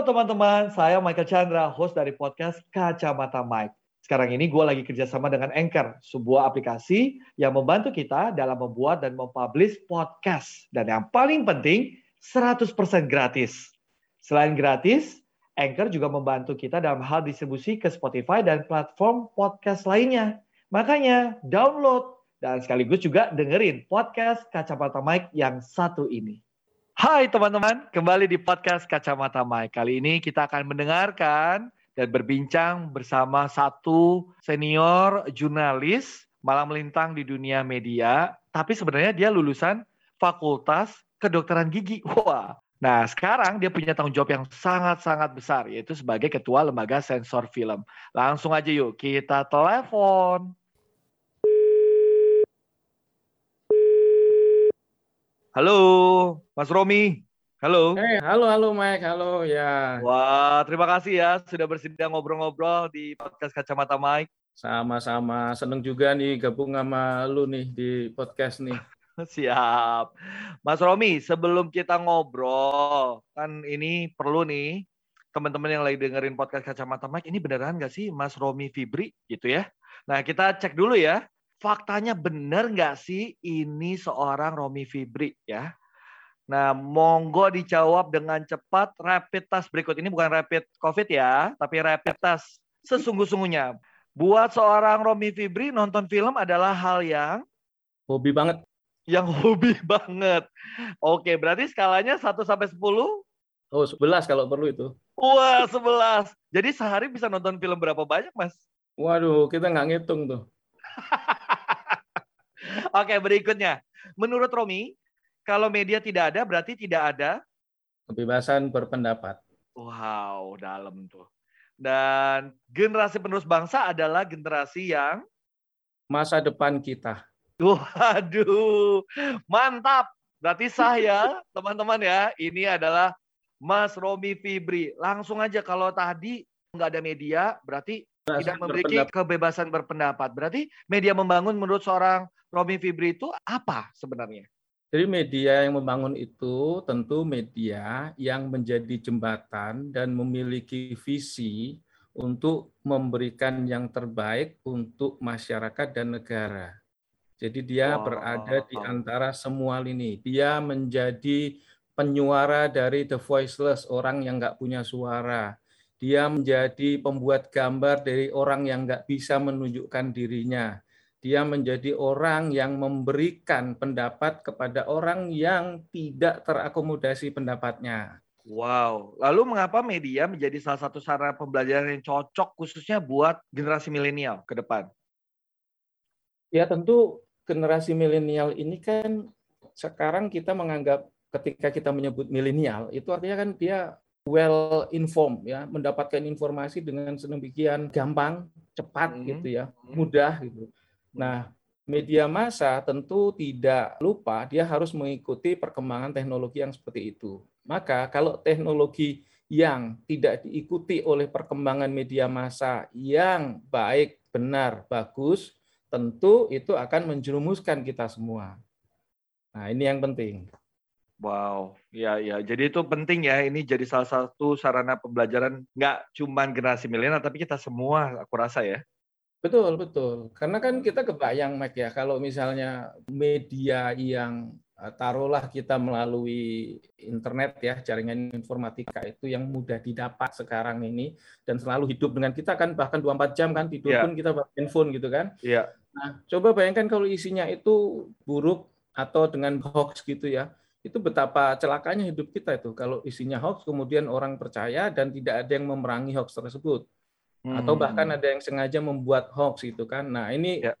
Halo teman-teman, saya Michael Chandra, host dari podcast Kacamata Mike. Sekarang ini gue lagi kerjasama dengan Anchor, sebuah aplikasi yang membantu kita dalam membuat dan mempublish podcast. Dan yang paling penting, 100% gratis. Selain gratis, Anchor juga membantu kita dalam hal distribusi ke Spotify dan platform podcast lainnya. Makanya download dan sekaligus juga dengerin podcast Kacamata Mike yang satu ini. Hai teman-teman, kembali di podcast Kacamata Mike. Kali ini kita akan mendengarkan dan berbincang bersama satu senior jurnalis malam melintang di dunia media, tapi sebenarnya dia lulusan Fakultas Kedokteran Gigi. Wah. Nah, sekarang dia punya tanggung jawab yang sangat-sangat besar, yaitu sebagai ketua lembaga sensor film. Langsung aja yuk, kita telepon. Halo, Mas Romi. Halo. Hey, halo, halo Mike, halo ya. Wah, terima kasih ya sudah bersedia ngobrol-ngobrol di podcast Kacamata Mike. Sama-sama, seneng juga nih gabung sama lu nih di podcast nih. Siap. Mas Romi, sebelum kita ngobrol, kan ini perlu nih teman-teman yang lagi dengerin podcast Kacamata Mike, ini beneran nggak sih Mas Romi Fibri gitu ya? Nah, kita cek dulu ya faktanya benar nggak sih ini seorang Romi Fibri ya? Nah, monggo dijawab dengan cepat rapid test berikut ini bukan rapid COVID ya, tapi rapid test sesungguh-sungguhnya. Buat seorang Romi Fibri nonton film adalah hal yang hobi banget. Yang hobi banget. Oke, berarti skalanya 1 sampai 10? Oh, 11 kalau perlu itu. Wah, 11. Jadi sehari bisa nonton film berapa banyak, Mas? Waduh, kita nggak ngitung tuh. Oke, berikutnya. Menurut Romi, kalau media tidak ada berarti tidak ada kebebasan berpendapat. Wow, dalam tuh. Dan generasi penerus bangsa adalah generasi yang masa depan kita. Waduh, mantap. Berarti saya, teman-teman ya, ini adalah Mas Romi Fibri. Langsung aja kalau tadi nggak ada media, berarti tidak memiliki kebebasan berpendapat. Berarti media membangun menurut seorang Romi Fibri itu apa sebenarnya? Jadi media yang membangun itu tentu media yang menjadi jembatan dan memiliki visi untuk memberikan yang terbaik untuk masyarakat dan negara. Jadi dia wow. berada di antara semua lini. Dia menjadi penyuara dari the voiceless, orang yang nggak punya suara dia menjadi pembuat gambar dari orang yang nggak bisa menunjukkan dirinya. Dia menjadi orang yang memberikan pendapat kepada orang yang tidak terakomodasi pendapatnya. Wow. Lalu mengapa media menjadi salah satu sarana pembelajaran yang cocok khususnya buat generasi milenial ke depan? Ya tentu generasi milenial ini kan sekarang kita menganggap ketika kita menyebut milenial itu artinya kan dia well informed ya, mendapatkan informasi dengan sedemikian gampang, cepat mm-hmm. gitu ya, mhm. mudah gitu. Nah, media massa tentu tidak lupa dia harus mengikuti perkembangan teknologi yang seperti itu. Maka kalau teknologi yang tidak diikuti oleh perkembangan media massa yang baik, benar, bagus, tentu itu akan menjerumuskan kita semua. Nah, ini yang penting. Wow, ya ya. Jadi itu penting ya. Ini jadi salah satu sarana pembelajaran nggak cuma generasi milenial, tapi kita semua, aku rasa ya. Betul betul. Karena kan kita kebayang, Mike ya, kalau misalnya media yang eh, taruhlah kita melalui internet ya, jaringan informatika itu yang mudah didapat sekarang ini dan selalu hidup dengan kita kan bahkan 24 jam kan tidur yeah. pun kita pakai handphone gitu kan. Iya. Yeah. Nah, coba bayangkan kalau isinya itu buruk atau dengan hoax gitu ya itu betapa celakanya hidup kita itu. Kalau isinya hoax kemudian orang percaya dan tidak ada yang memerangi hoax tersebut. Hmm. atau bahkan ada yang sengaja membuat hoax itu kan. Nah ini ya.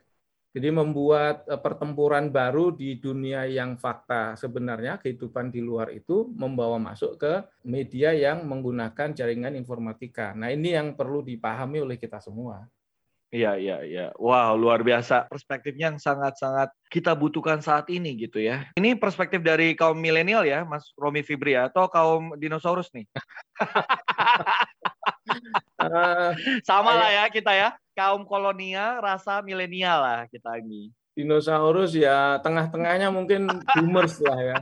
jadi membuat eh, pertempuran baru di dunia yang fakta. Sebenarnya kehidupan di luar itu membawa masuk ke media yang menggunakan jaringan informatika. Nah ini yang perlu dipahami oleh kita semua Iya, iya, iya. Wow, luar biasa. Perspektifnya yang sangat-sangat kita butuhkan saat ini gitu ya. Ini perspektif dari kaum milenial ya, Mas Romi Fibri ya, atau kaum dinosaurus nih? uh, Sama lah ya kita ya, kaum kolonial, rasa milenial lah kita ini. Dinosaurus ya, tengah-tengahnya mungkin boomers lah ya.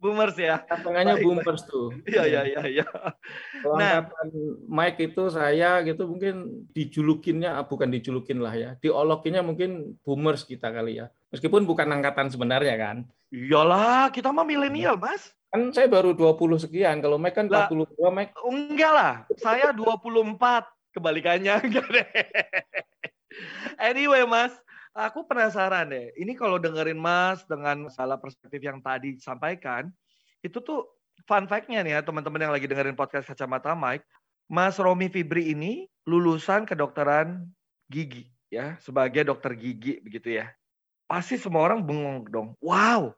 Boomers ya. Tengahnya boomers tuh. Iya iya iya iya. Nah, Mike itu saya gitu mungkin dijulukinnya ah, bukan dijulukin lah ya. Diologinya mungkin boomers kita kali ya. Meskipun bukan angkatan sebenarnya kan. Iyalah, kita mah milenial, Mas. Kan saya baru 20 sekian. Kalau Mike kan 42, Mike. Enggak lah. Saya 24. Kebalikannya enggak deh. Anyway, Mas, aku penasaran deh. Ini kalau dengerin Mas dengan salah perspektif yang tadi disampaikan, itu tuh fun fact-nya nih ya teman-teman yang lagi dengerin podcast Kacamata Mike, Mas Romi Fibri ini lulusan kedokteran gigi ya, sebagai dokter gigi begitu ya. Pasti semua orang bengong dong. Wow,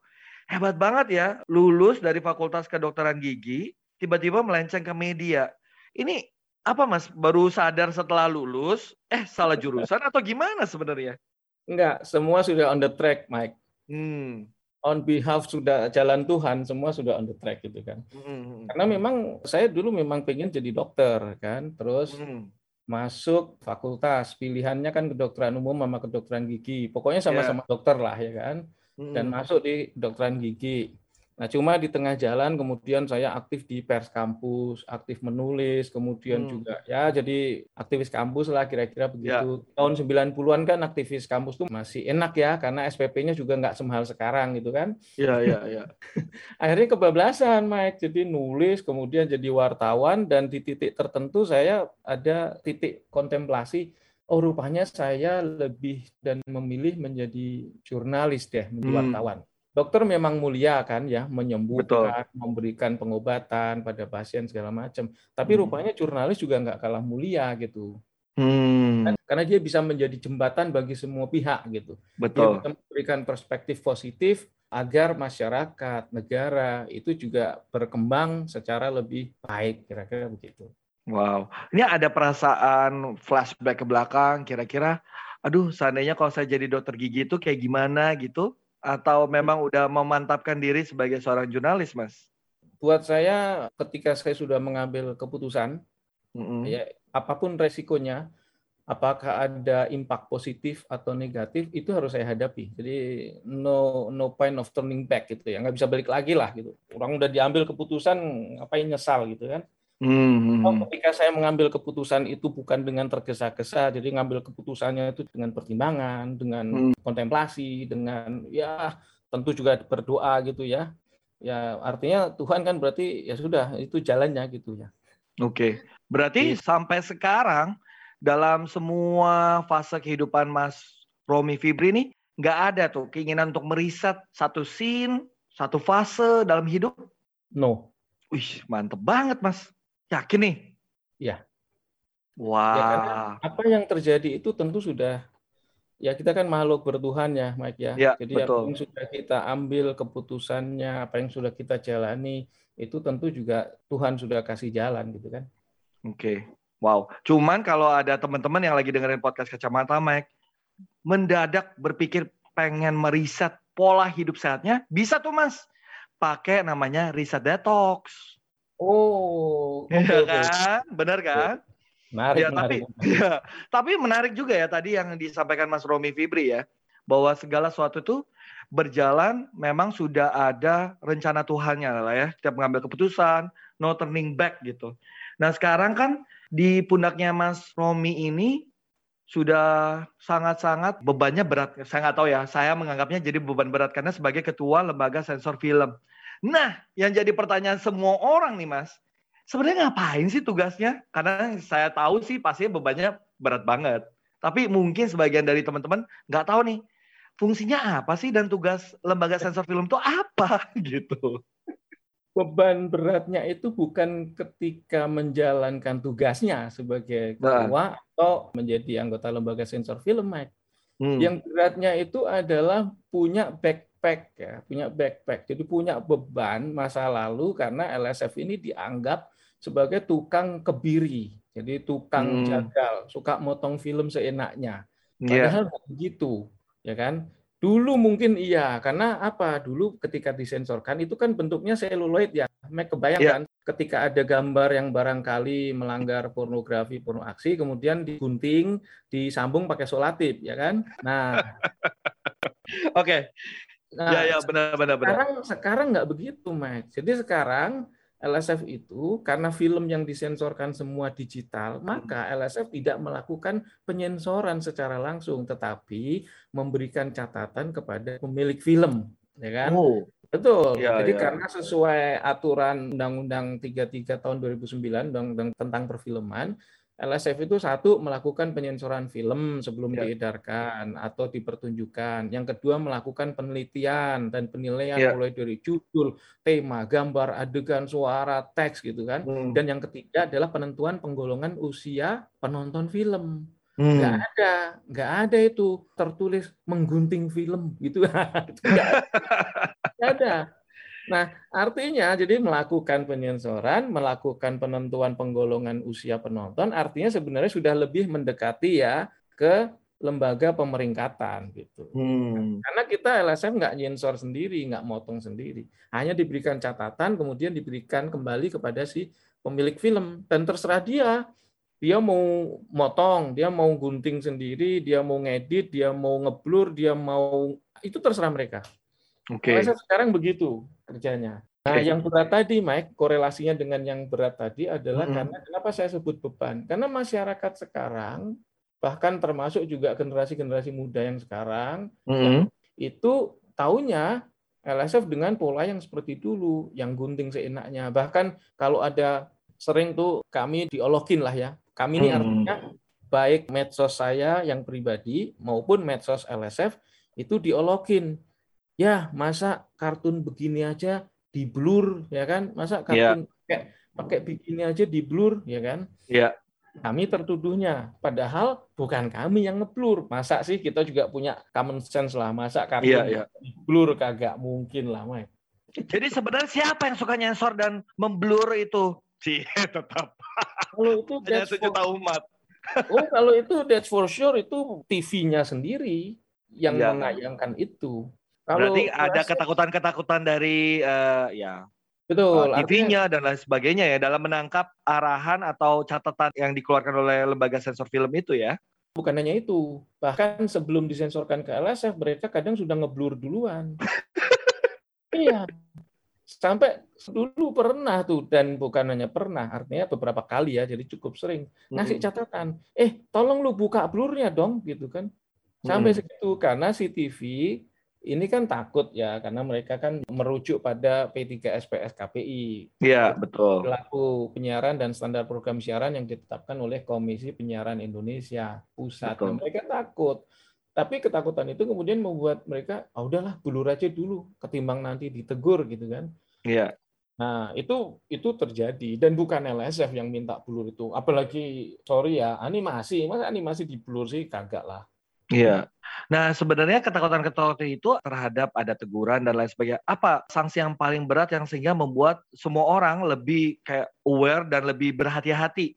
hebat banget ya, lulus dari Fakultas Kedokteran Gigi, tiba-tiba melenceng ke media. Ini apa Mas? Baru sadar setelah lulus, eh salah jurusan atau gimana sebenarnya? Enggak, semua sudah on the track, Mike. Hmm. On behalf sudah jalan Tuhan, semua sudah on the track gitu kan. Hmm. Karena memang saya dulu memang pengen jadi dokter kan, terus hmm. masuk fakultas, pilihannya kan kedokteran umum sama kedokteran gigi. Pokoknya sama-sama yeah. dokter lah ya kan. Dan masuk di kedokteran gigi. Nah, cuma di tengah jalan kemudian saya aktif di pers kampus, aktif menulis, kemudian hmm. juga ya jadi aktivis kampus lah kira-kira begitu. Ya. Tahun 90-an kan aktivis kampus tuh masih enak ya karena SPP-nya juga nggak semahal sekarang gitu kan. Iya, iya, iya. Akhirnya kebablasan Mike, jadi nulis, kemudian jadi wartawan dan di titik tertentu saya ada titik kontemplasi oh rupanya saya lebih dan memilih menjadi jurnalis deh, menjadi hmm. wartawan dokter memang mulia kan ya menyembuhkan, Betul. memberikan pengobatan pada pasien segala macam. Tapi hmm. rupanya jurnalis juga nggak kalah mulia gitu. Hmm. Kan, karena dia bisa menjadi jembatan bagi semua pihak gitu. Betul. Dia bisa memberikan perspektif positif agar masyarakat, negara itu juga berkembang secara lebih baik kira-kira begitu. Wow, ini ada perasaan flashback ke belakang kira-kira aduh seandainya kalau saya jadi dokter gigi itu kayak gimana gitu atau memang udah memantapkan diri sebagai seorang jurnalis, Mas? Buat saya, ketika saya sudah mengambil keputusan, mm-hmm. ya apa pun resikonya, apakah ada impact positif atau negatif, itu harus saya hadapi. Jadi no no point of turning back gitu ya, nggak bisa balik lagi lah gitu. Orang udah diambil keputusan, ngapain nyesal gitu kan? Hmm. Oh, ketika saya mengambil keputusan itu bukan dengan tergesa-gesa, jadi ngambil keputusannya itu dengan pertimbangan, dengan hmm. kontemplasi, dengan ya tentu juga berdoa gitu ya. Ya artinya Tuhan kan berarti ya sudah itu jalannya gitu ya. Oke, berarti ya. sampai sekarang dalam semua fase kehidupan Mas Romi Fibri ini nggak ada tuh keinginan untuk meriset satu scene, satu fase dalam hidup? No. Wih, mantep banget Mas. Yakin nih? Ya. Wah. Ya, apa yang terjadi itu tentu sudah ya kita kan makhluk bertuhan ya, Mike ya. ya Jadi betul. apa yang sudah kita ambil keputusannya, apa yang sudah kita jalani itu tentu juga Tuhan sudah kasih jalan gitu kan. Oke. Wow. Cuman kalau ada teman-teman yang lagi dengerin podcast kacamata Mike mendadak berpikir pengen meriset pola hidup sehatnya, bisa tuh Mas. Pakai namanya riset detox. Oh, okay, iya kan? Benar kan? Menarik, ya, tapi ya, tapi menarik juga ya tadi yang disampaikan Mas Romi Fibri ya, bahwa segala sesuatu itu berjalan memang sudah ada rencana Tuhannya lah ya. Setiap mengambil keputusan, no turning back gitu. Nah, sekarang kan di pundaknya Mas Romi ini sudah sangat-sangat bebannya berat. Saya nggak tahu ya, saya menganggapnya jadi beban berat karena sebagai ketua lembaga sensor film. Nah, yang jadi pertanyaan semua orang nih Mas, sebenarnya ngapain sih tugasnya? Karena saya tahu sih pastinya bebannya berat banget. Tapi mungkin sebagian dari teman-teman nggak tahu nih, fungsinya apa sih dan tugas lembaga sensor film itu apa gitu. Beban beratnya itu bukan ketika menjalankan tugasnya sebagai ketua nah. atau menjadi anggota lembaga sensor film, Mike. Hmm. Yang beratnya itu adalah punya back backpack ya, punya backpack. Jadi punya beban masa lalu karena LSF ini dianggap sebagai tukang kebiri. Jadi tukang hmm. jagal, suka motong film seenaknya. Iya. Padahal yeah. begitu, ya kan? Dulu mungkin iya, karena apa? Dulu ketika disensorkan itu kan bentuknya seluloid ya. Mek kebayang yeah. kan ketika ada gambar yang barangkali melanggar pornografi, porno aksi, kemudian digunting, disambung pakai solatif, ya kan? Nah, Oke, Nah, ya, ya, benar, benar, benar. Sekarang sekarang nggak begitu, Mike. Jadi sekarang LSF itu karena film yang disensorkan semua digital, maka LSF tidak melakukan penyensoran secara langsung, tetapi memberikan catatan kepada pemilik film, ya kan? Oh. Betul. Ya, Jadi ya. karena sesuai aturan Undang-Undang 33 tahun 2009 Undang-Undang tentang perfilman, LSF itu satu melakukan penyensoran film sebelum ya. diedarkan atau dipertunjukkan. Yang kedua melakukan penelitian dan penilaian ya. mulai dari judul, tema, gambar, adegan, suara, teks gitu kan. Hmm. Dan yang ketiga adalah penentuan penggolongan usia penonton film. Hmm. Nggak ada, nggak ada itu tertulis menggunting film gitu. nggak ada. Nah, artinya jadi melakukan penyensoran, melakukan penentuan penggolongan usia penonton, artinya sebenarnya sudah lebih mendekati ya ke lembaga pemeringkatan gitu. Hmm. Karena kita LSM nggak nyensor sendiri, nggak motong sendiri, hanya diberikan catatan, kemudian diberikan kembali kepada si pemilik film dan terserah dia dia mau motong, dia mau gunting sendiri, dia mau ngedit, dia mau ngeblur, dia mau itu terserah mereka. Oke. Okay. sekarang begitu kerjanya. Nah, okay. yang berat tadi, Mike, korelasinya dengan yang berat tadi adalah hmm. karena kenapa saya sebut beban? Karena masyarakat sekarang, bahkan termasuk juga generasi-generasi muda yang sekarang, hmm. itu taunya LSF dengan pola yang seperti dulu, yang gunting seenaknya. Bahkan kalau ada sering tuh kami diolokin lah ya. Kami ini hmm. artinya baik medsos saya yang pribadi maupun medsos LSF itu diolokin ya masa kartun begini aja di blur ya kan masa iya. kartun yeah. pakai pakai begini aja di blur ya kan ya yeah. kami tertuduhnya padahal bukan kami yang ngeblur masa sih kita juga punya common sense lah masa kartun yeah, yeah. blur kagak mungkin lah Mike jadi sebenarnya siapa yang suka nyensor dan memblur itu sih tetap kalau itu hanya sejuta umat oh kalau itu that's for sure itu TV-nya sendiri yang ya. menayangkan itu kalau Berarti ada ketakutan-ketakutan dari uh, ya Betul. Uh, TV-nya dan lain sebagainya ya dalam menangkap arahan atau catatan yang dikeluarkan oleh lembaga sensor film itu ya. Bukan hanya itu, bahkan sebelum disensorkan ke LSF mereka kadang sudah ngeblur duluan. iya. Sampai dulu pernah tuh dan bukan hanya pernah, artinya beberapa kali ya, jadi cukup sering ngasih catatan. Eh, tolong lu buka blurnya dong gitu kan. Sampai hmm. segitu karena si TV ini kan takut ya karena mereka kan merujuk pada P3SPS KPI. Iya, betul. Pelaku penyiaran dan standar program siaran yang ditetapkan oleh Komisi Penyiaran Indonesia pusat. Nah, mereka takut. Tapi ketakutan itu kemudian membuat mereka, ah udahlah bulur aja dulu ketimbang nanti ditegur gitu kan. Iya. Nah, itu itu terjadi dan bukan LSF yang minta blur itu. Apalagi sorry ya, animasi. Masa animasi di blur sih kagak lah. Iya. Nah, sebenarnya ketakutan-ketakutan itu terhadap ada teguran dan lain sebagainya. Apa sanksi yang paling berat yang sehingga membuat semua orang lebih kayak aware dan lebih berhati-hati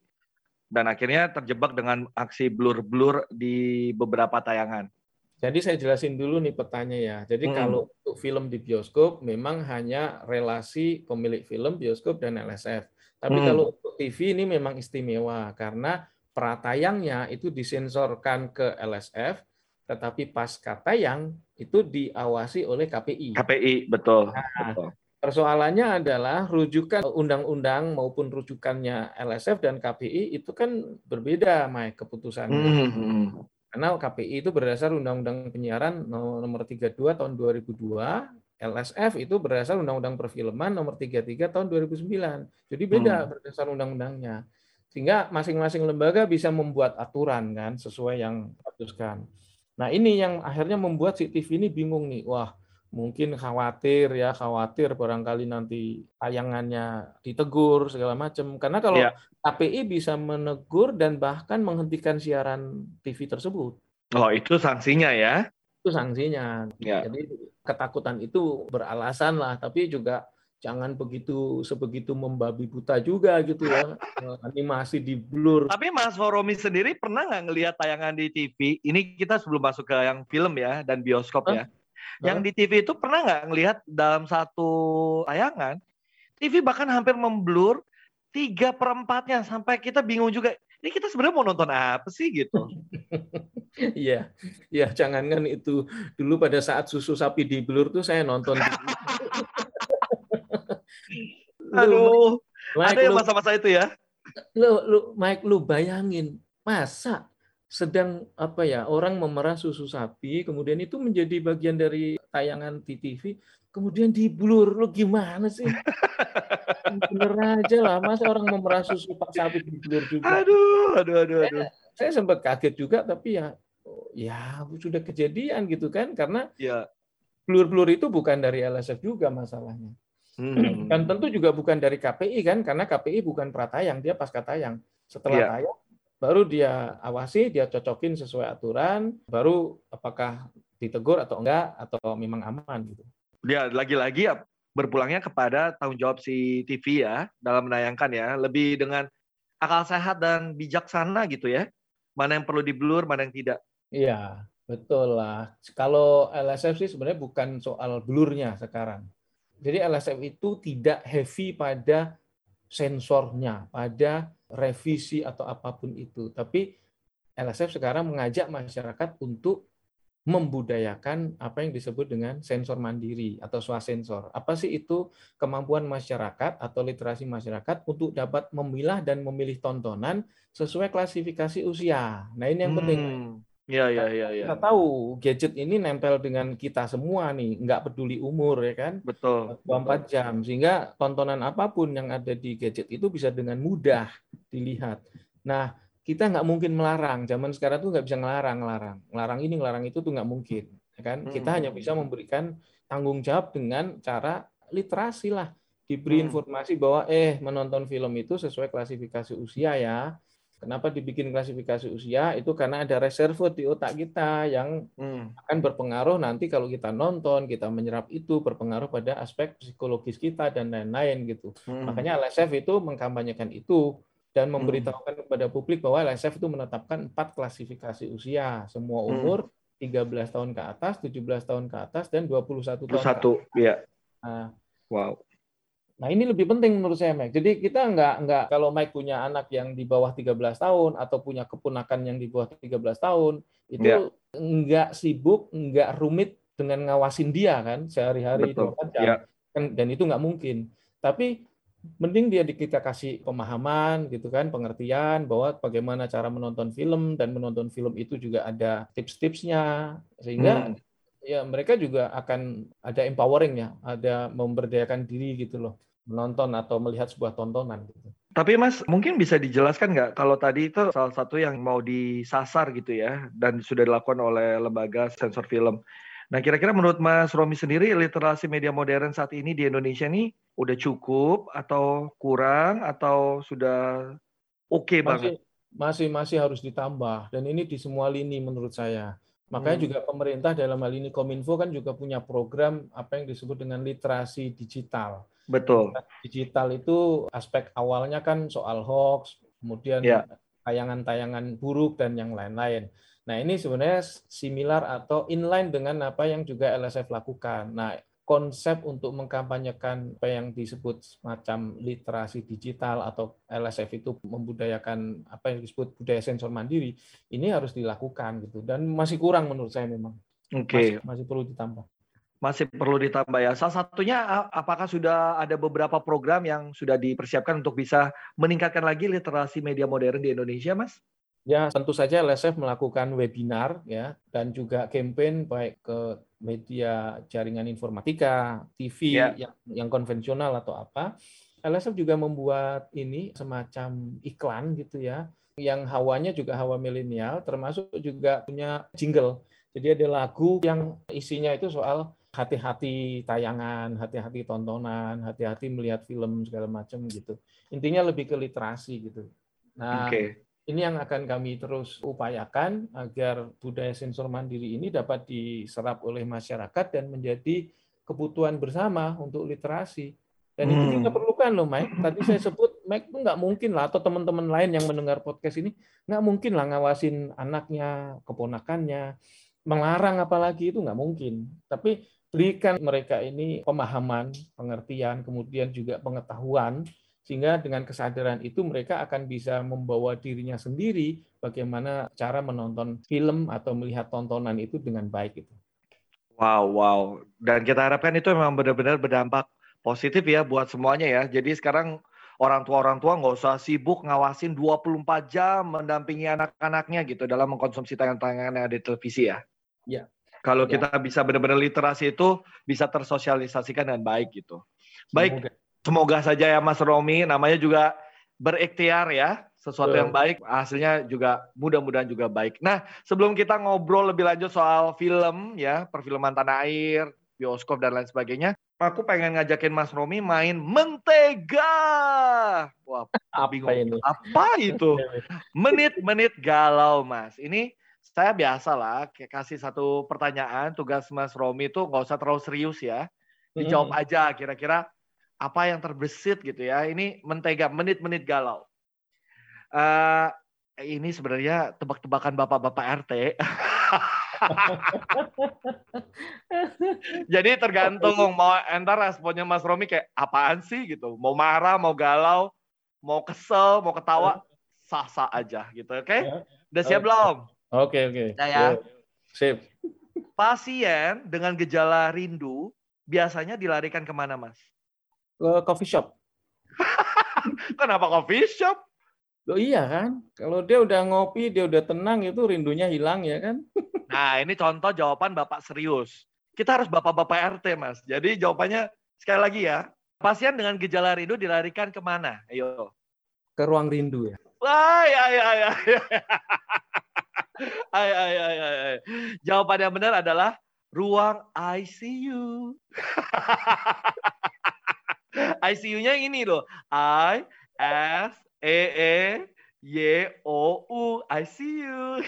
dan akhirnya terjebak dengan aksi blur-blur di beberapa tayangan. Jadi saya jelasin dulu nih petanya ya. Jadi hmm. kalau untuk film di bioskop memang hanya relasi pemilik film, bioskop dan LSF. Tapi hmm. kalau untuk TV ini memang istimewa karena pratayangnya itu disensorkan ke LSF, tetapi pasca tayang itu diawasi oleh KPI. KPI, betul. Nah, betul. Persoalannya adalah rujukan undang-undang maupun rujukannya LSF dan KPI itu kan berbeda, Mai, keputusannya. Mm -hmm. Karena KPI itu berdasar Undang-Undang Penyiaran nomor 32 tahun 2002, LSF itu berdasar Undang-Undang Perfilman nomor 33 tahun 2009. Jadi beda hmm. berdasar undang-undangnya. Sehingga masing-masing lembaga bisa membuat aturan kan sesuai yang diputuskan. Nah, ini yang akhirnya membuat si TV ini bingung nih. Wah, mungkin khawatir ya, khawatir barangkali nanti tayangannya ditegur segala macam. Karena kalau ya. KPI bisa menegur dan bahkan menghentikan siaran TV tersebut. Oh, itu sanksinya ya? Itu sanksinya. Ya. Jadi ketakutan itu beralasan lah, tapi juga jangan begitu sebegitu membabi buta juga gitu ya animasi di blur. Tapi Mas Foromi sendiri pernah nggak ngelihat tayangan di TV? Ini kita sebelum masuk ke yang film ya dan bioskop ya. Yang di TV itu pernah nggak ngelihat dalam satu tayangan TV bahkan hampir memblur tiga perempatnya sampai kita bingung juga. Ini kita sebenarnya mau nonton apa sih gitu? Iya, ya jangankan itu dulu pada saat susu sapi di blur tuh saya nonton. Aduh, Mike, ada yang masa-masa itu ya? Lu, lu, Mike, lu bayangin masa sedang apa ya orang memerah susu sapi, kemudian itu menjadi bagian dari tayangan di TV, kemudian di blur, lu gimana sih? Bener aja lah, masa orang memerah susu pak sapi di blur juga. Aduh, aduh, aduh, aduh. Saya, saya sempat kaget juga, tapi ya ya sudah kejadian gitu kan karena ya. blur-blur itu bukan dari LSF juga masalahnya. Hmm. Dan tentu juga bukan dari KPI kan karena KPI bukan pratayang, dia pasca tayang. Setelah ya. tayang baru dia awasi, dia cocokin sesuai aturan, baru apakah ditegur atau enggak atau memang aman gitu. Dia lagi-lagi ya berpulangnya kepada tanggung jawab si TV ya dalam menayangkan ya, lebih dengan akal sehat dan bijaksana gitu ya. Mana yang perlu diblur, mana yang tidak. Iya, betul lah. Kalau LSF sih sebenarnya bukan soal blurnya sekarang. Jadi LSF itu tidak heavy pada sensornya, pada revisi atau apa pun itu. Tapi LSF sekarang mengajak masyarakat untuk membudayakan apa yang disebut dengan sensor mandiri atau swasensor. Apa sih itu kemampuan masyarakat atau literasi masyarakat untuk dapat memilah dan memilih tontonan sesuai klasifikasi usia. Nah ini yang penting. Hmm. Ya, ya, ya, ya. Kita tahu gadget ini nempel dengan kita semua nih, nggak peduli umur ya kan. Betul. 24 jam, sehingga tontonan apa pun yang ada di gadget itu bisa dengan mudah dilihat. Nah, kita nggak mungkin melarang. Zaman sekarang tuh nggak bisa ngelarang, ngelarang, ngelarang ini, ngelarang itu tuh nggak mungkin, ya kan? Kita hanya bisa memberikan tanggung jawab dengan cara literasi lah, diberi informasi bahwa eh menonton film itu sesuai klasifikasi usia ya Kenapa dibikin klasifikasi usia? Itu karena ada reserve di otak kita yang hmm. akan berpengaruh nanti kalau kita nonton, kita menyerap itu berpengaruh pada aspek psikologis kita dan lain-lain gitu. Hmm. Makanya LSF itu mengkampanyekan itu dan hmm. memberitahukan hmm. kepada publik bahwa LSF itu menetapkan empat klasifikasi usia, semua hmm. umur hmm. 13 tahun ke atas, 17 tahun ke atas dan 21 tahun. Satu, ya. Nah, wow. Nah ini lebih penting menurut saya Mike. Jadi kita nggak nggak kalau Mike punya anak yang di bawah 13 tahun atau punya keponakan yang di bawah 13 tahun itu yeah. nggak sibuk, nggak rumit dengan ngawasin dia kan sehari-hari jam. Yeah. Kan, dan itu nggak mungkin. Tapi mending dia kita kasih pemahaman gitu kan, pengertian bahwa bagaimana cara menonton film dan menonton film itu juga ada tips-tipsnya sehingga hmm ya mereka juga akan ada empowering ya, ada memberdayakan diri gitu loh menonton atau melihat sebuah tontonan. Gitu. Tapi Mas, mungkin bisa dijelaskan nggak kalau tadi itu salah satu yang mau disasar gitu ya, dan sudah dilakukan oleh lembaga sensor film. Nah, kira-kira menurut Mas Romi sendiri, literasi media modern saat ini di Indonesia ini udah cukup atau kurang atau sudah oke okay banget? Masih masih harus ditambah dan ini di semua lini menurut saya. Makanya hmm. juga pemerintah dalam hal ini Kominfo kan juga punya program apa yang disebut dengan literasi digital. Betul. Digital itu aspek awalnya kan soal hoax, kemudian tayangan tayangan-tayangan buruk dan yang lain-lain. Nah, ini sebenarnya similar atau inline dengan apa yang juga LSF lakukan. Nah, konsep untuk mengkampanyekan apa yang disebut semacam literasi digital atau LSF itu membudayakan apa yang disebut budaya sensor mandiri ini harus dilakukan gitu dan masih kurang menurut saya memang. Oke. Okay. Masih, masih perlu ditambah. Masih perlu ditambah ya. Salah satunya apakah sudah ada beberapa program yang sudah dipersiapkan untuk bisa meningkatkan lagi literasi media modern di Indonesia, Mas? Ya, tentu saja LSF melakukan webinar ya dan juga campaign baik ke media jaringan informatika, TV ya. yang yang konvensional atau apa. LSF juga membuat ini semacam iklan gitu ya, yang hawanya juga hawa milenial, termasuk juga punya jingle. Jadi ada lagu yang isinya itu soal hati-hati tayangan, hati-hati tontonan, hati-hati melihat film segala macam gitu. Intinya lebih ke literasi gitu. Nah, okay ini yang akan kami terus upayakan agar budaya sensor mandiri ini dapat diserap oleh masyarakat dan menjadi kebutuhan bersama untuk literasi. Dan itu kita hmm. perlukan loh, Mike. Tadi saya sebut, Mike itu nggak mungkin lah, atau teman-teman lain yang mendengar podcast ini, nggak mungkin lah ngawasin anaknya, keponakannya, melarang apalagi itu nggak mungkin. Tapi berikan mereka ini pemahaman, pengertian, kemudian juga pengetahuan, sehingga dengan kesadaran itu mereka akan bisa membawa dirinya sendiri bagaimana cara menonton film atau melihat tontonan itu dengan baik itu. Wow, wow. Dan kita harapkan itu memang benar-benar berdampak positif ya buat semuanya ya. Jadi sekarang orang tua-orang tua nggak usah sibuk ngawasin 24 jam mendampingi anak-anaknya gitu dalam mengkonsumsi tayangan-tayangan yang ada di televisi ya. Ya. Kalau Ya. kita bisa benar-benar literasi itu bisa tersosialisasikan dengan baik gitu. Baik, Semoga. Semoga saja ya Mas Romi, namanya juga berikhtiar ya, sesuatu yang baik, hasilnya juga mudah-mudahan juga baik. Nah, sebelum kita ngobrol lebih lanjut soal film ya, perfilman tanah air, bioskop dan lain sebagainya, aku pengen ngajakin Mas Romi main Mentega. Wah, Apa bingung. ini? Apa itu? Menit-menit galau, Mas. Ini saya biasa lah, kasih satu pertanyaan, tugas Mas Romi itu nggak usah terlalu serius ya. Dijawab Hmm. aja kira-kira apa yang terbesit gitu ya. Ini mentega, menit-menit galau. Eh, ini sebenarnya tebak-tebakan bapak-bapak RT. Jadi tergantung mau entar responnya Mas Romi kayak apaan sih gitu. Mau marah, mau galau, mau kesel, mau ketawa, sah-sah aja gitu. Oke? Ya. Udah siap Oke. belum? Oke, oke. Nah, ya. Sip. Pasien dengan gejala rindu biasanya dilarikan ke mana, Mas? Ke coffee shop. Kenapa coffee shop? Loh iya kan? Kalau dia udah ngopi, dia udah tenang itu rindunya hilang ya kan? Nah, ini contoh jawaban Bapak serius. Kita harus Bapak-Bapak RT, Mas. Jadi jawabannya sekali lagi ya. Pasien dengan gejala rindu dilarikan ke mana? Ayo. Ke ruang rindu ya. Wah, ya, ya, ya. ya. Ay, ay, ay, ay, ay. Jawaban yang benar adalah ruang ICU. ICU-nya ini loh. I S E E Y O U ICU.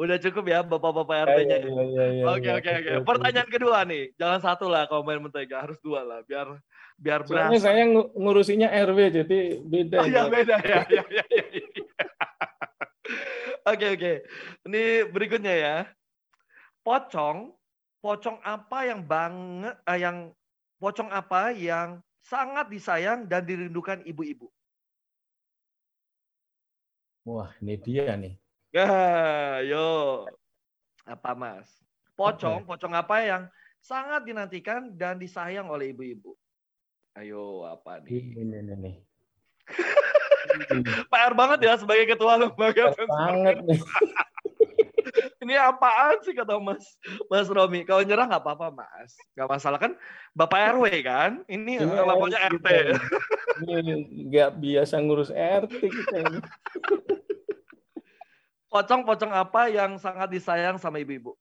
Udah cukup ya bapak-bapak RT-nya. ya? Iya, iya, iya, Oke iya. oke oke. Betul, Pertanyaan kedua nih, jangan satu lah kalau main mentega, harus dua lah biar biar betul. Soalnya berasa. saya ngu- ngurusinya RW jadi beda. Oh ini. beda ya. ya, ya, ya, ya. Oke oke. Ini berikutnya ya. Pocong, pocong apa yang banget, eh, yang pocong apa yang sangat disayang dan dirindukan ibu-ibu? Wah, ini dia nih. Ya, yo. Apa mas? Pocong, pocong apa yang sangat dinantikan dan disayang oleh ibu-ibu? Ayo, apa nih? Ini nih nih. PR banget ya sebagai ketua lembaga Banget nih. ini apaan sih kata Mas Mas Romi? Kalau nyerah nggak apa-apa Mas, nggak masalah kan Bapak RW kan? Ini Ini levelnya RT nggak biasa ngurus RT kita ini. Pocong-pocong apa yang sangat disayang sama ibu-ibu?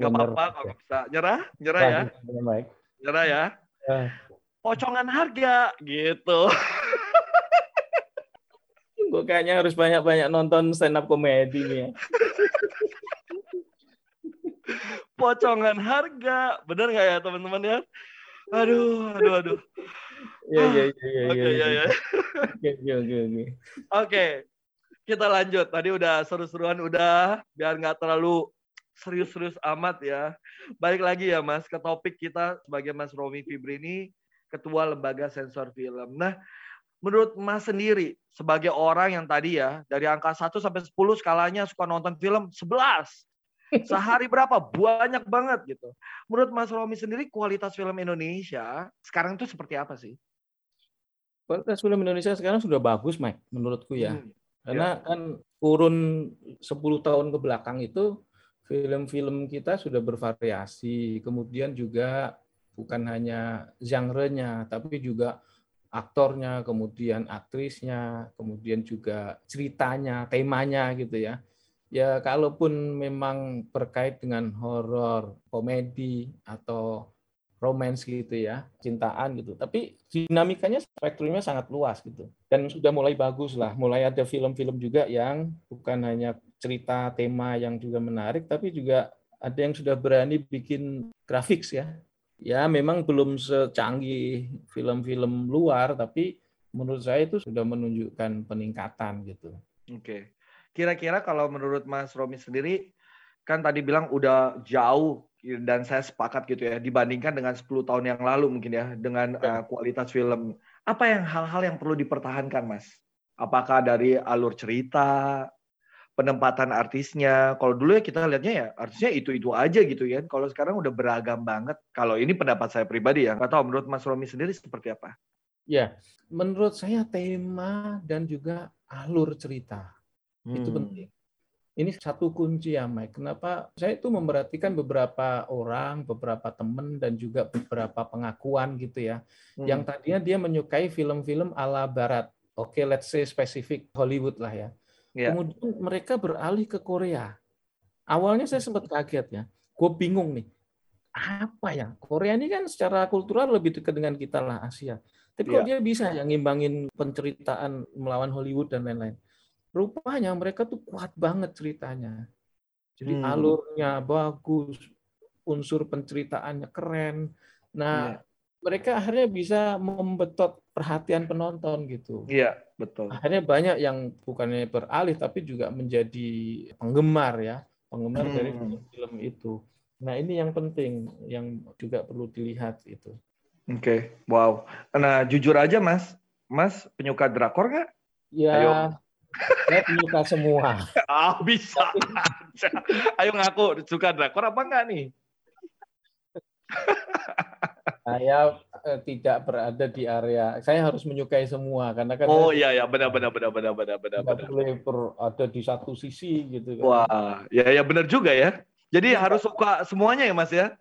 Gak apa-apa kalau bisa. Nyerah? Nyerah ya? Baik. Nyerah ya? Eh, Pocongan harga gitu. Gue kayaknya harus banyak-banyak nonton stand up komedi nih ya. Pocongan harga. Bener nggak ya teman-teman ya? Aduh, aduh, aduh. Iya, iya, iya, iya. Oke, ya, ya. Oke, oke, oke, oke. Oke, kita lanjut. Tadi udah seru-seruan udah, biar nggak terlalu serius-serius amat ya. Balik lagi ya Mas ke topik kita sebagai Mas Romi Fibri ini ketua lembaga sensor film. Nah, menurut Mas sendiri sebagai orang yang tadi ya dari angka 1 sampai 10 skalanya suka nonton film 11. Sehari berapa? Banyak banget gitu. Menurut Mas Romi sendiri kualitas film Indonesia sekarang itu seperti apa sih? Kualitas film Indonesia sekarang sudah bagus, Mike, menurutku ya. Hmm. Karena kan kurun 10 tahun ke belakang itu film-film kita sudah bervariasi, kemudian juga bukan hanya genre-nya, tapi juga aktornya, kemudian aktrisnya, kemudian juga ceritanya, temanya gitu ya. Ya kalaupun memang terkait dengan horor, komedi atau romance gitu ya, cintaan gitu. Tapi dinamikanya spektrumnya sangat luas gitu. Dan sudah mulai bagus lah, mulai ada film-film juga yang bukan hanya cerita tema yang juga menarik, tapi juga ada yang sudah berani bikin grafik ya. Ya memang belum secanggih film-film luar, tapi menurut saya itu sudah menunjukkan peningkatan gitu. Oke. Kira-kira kalau menurut Mas Romi sendiri, kan tadi bilang udah jauh dan saya sepakat gitu ya dibandingkan dengan 10 tahun yang lalu mungkin ya dengan uh, kualitas film. Apa yang hal-hal yang perlu dipertahankan, Mas? Apakah dari alur cerita, penempatan artisnya. Kalau dulu ya kita lihatnya ya artisnya itu-itu aja gitu ya. Kalau sekarang udah beragam banget. Kalau ini pendapat saya pribadi ya. Nggak tahu menurut Mas Romi sendiri seperti apa? Ya, menurut saya tema dan juga alur cerita hmm. itu penting. Ini satu kunci ya, Mike. Kenapa saya itu memperhatikan beberapa orang, beberapa teman, dan juga beberapa pengakuan gitu ya. Hmm. Yang tadinya dia menyukai film-film ala Barat. Oke, okay, let's say spesifik Hollywood lah ya. Yeah. Kemudian mereka beralih ke Korea. Awalnya saya sempat kaget ya. Gue bingung nih. Apa ya? Korea ini kan secara kultural lebih dekat dengan kita lah Asia. Tapi yeah. dia bisa ya ngimbangin penceritaan melawan Hollywood dan lain-lain rupanya mereka tuh kuat banget ceritanya. Jadi hmm. alurnya bagus, unsur penceritaannya keren. Nah, yeah. mereka akhirnya bisa membetot perhatian penonton gitu. Iya, betul. Akhirnya banyak yang bukannya beralih tapi juga menjadi penggemar ya, penggemar hmm. dari film itu. Nah, ini yang penting yang juga perlu dilihat itu. Oke, okay. wow. Nah, jujur aja Mas, Mas penyuka drakor nggak? Ya, Ayo saya penyuka semua. Ah, bisa. Ayo ngaku suka drakor apa enggak nih? saya eh, tidak berada di area. Saya harus menyukai semua karena kan. Oh iya ya benar benar benar benar benar benar. Tidak boleh ada di satu sisi gitu kan. Wah, ya ya benar juga ya. Jadi ya, harus suka semuanya ya Mas ya.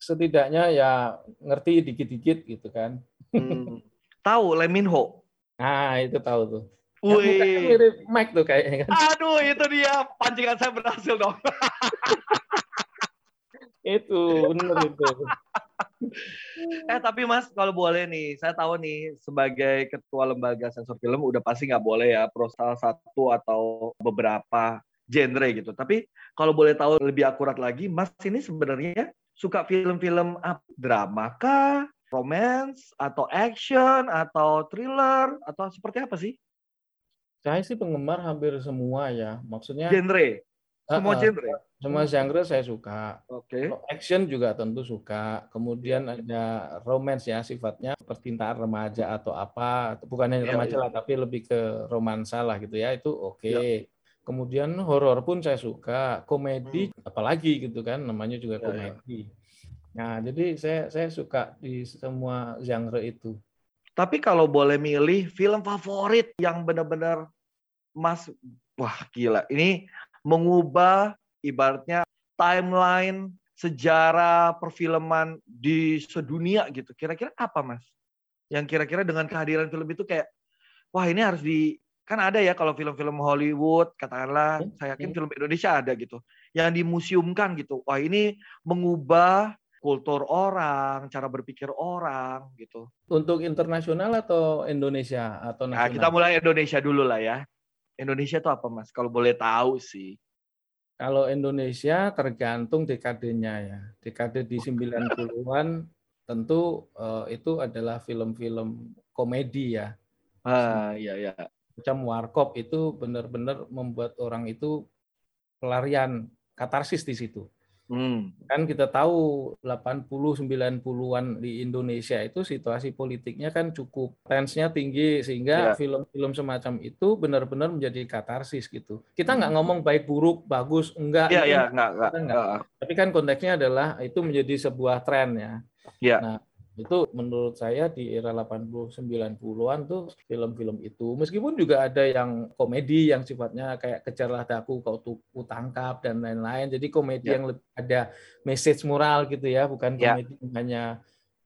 Setidaknya ya ngerti dikit-dikit gitu kan. Hmm. Tahu Leminho? Nah, itu tahu tuh. Wih. mirip Mike tuh kayaknya kan. Aduh, itu dia pancingan saya berhasil dong. itu benar itu. eh tapi Mas kalau boleh nih, saya tahu nih sebagai ketua lembaga sensor film udah pasti nggak boleh ya pro salah satu atau beberapa genre gitu. Tapi kalau boleh tahu lebih akurat lagi, Mas ini sebenarnya suka film-film apa? Drama kah? Romance atau action atau thriller atau seperti apa sih? Saya sih penggemar hampir semua ya. Maksudnya genre. Semua uh, genre. Semua genre saya suka. Oke. Okay. Action juga tentu suka. Kemudian yeah. ada romance ya sifatnya percintaan remaja atau apa. Bukan hanya yeah, remaja yeah. lah, tapi lebih ke romansa lah gitu ya. Itu oke. Okay. Ya. Yeah. Kemudian horor pun saya suka. Komedi hmm. apalagi gitu kan. Namanya juga yeah, ya. komedi. Yeah. Nah, jadi saya saya suka di semua genre itu. Tapi kalau boleh milih film favorit yang benar-benar Mas, wah gila. Ini mengubah ibaratnya timeline sejarah perfilman di sedunia gitu. Kira-kira apa Mas? Yang kira-kira dengan kehadiran film itu kayak, wah ini harus di kan ada ya kalau film-film Hollywood katakanlah hmm. saya yakin hmm. film Indonesia ada gitu yang dimuseumkan gitu wah ini mengubah kultur orang, cara berpikir orang gitu. Untuk internasional atau Indonesia atau nasional? Nah, kita mulai Indonesia dulu lah ya. Indonesia itu apa Mas? Kalau boleh tahu sih. Kalau Indonesia tergantung dekadenya ya. Dekade di 90-an tentu uh, itu adalah film-film komedi ya. Ah, iya iya. Macam Warkop itu benar-benar membuat orang itu pelarian katarsis di situ. Hmm. Kan kita tahu 80 90-an di Indonesia itu situasi politiknya kan cukup tensnya tinggi sehingga film film-film semacam itu benar-benar menjadi katarsis gitu. Kita nggak hmm. ngomong baik buruk, bagus, enggak. Iya, iya, enggak, enggak, enggak. Tapi kan konteksnya adalah itu menjadi sebuah tren ya. Iya. Nah, itu menurut saya di era 80 90-an tuh film-film itu meskipun juga ada yang komedi yang sifatnya kayak kejarlah daku kau tuh tangkap dan lain-lain jadi komedi yeah. yang ada message moral gitu ya bukan yeah. komedi hanya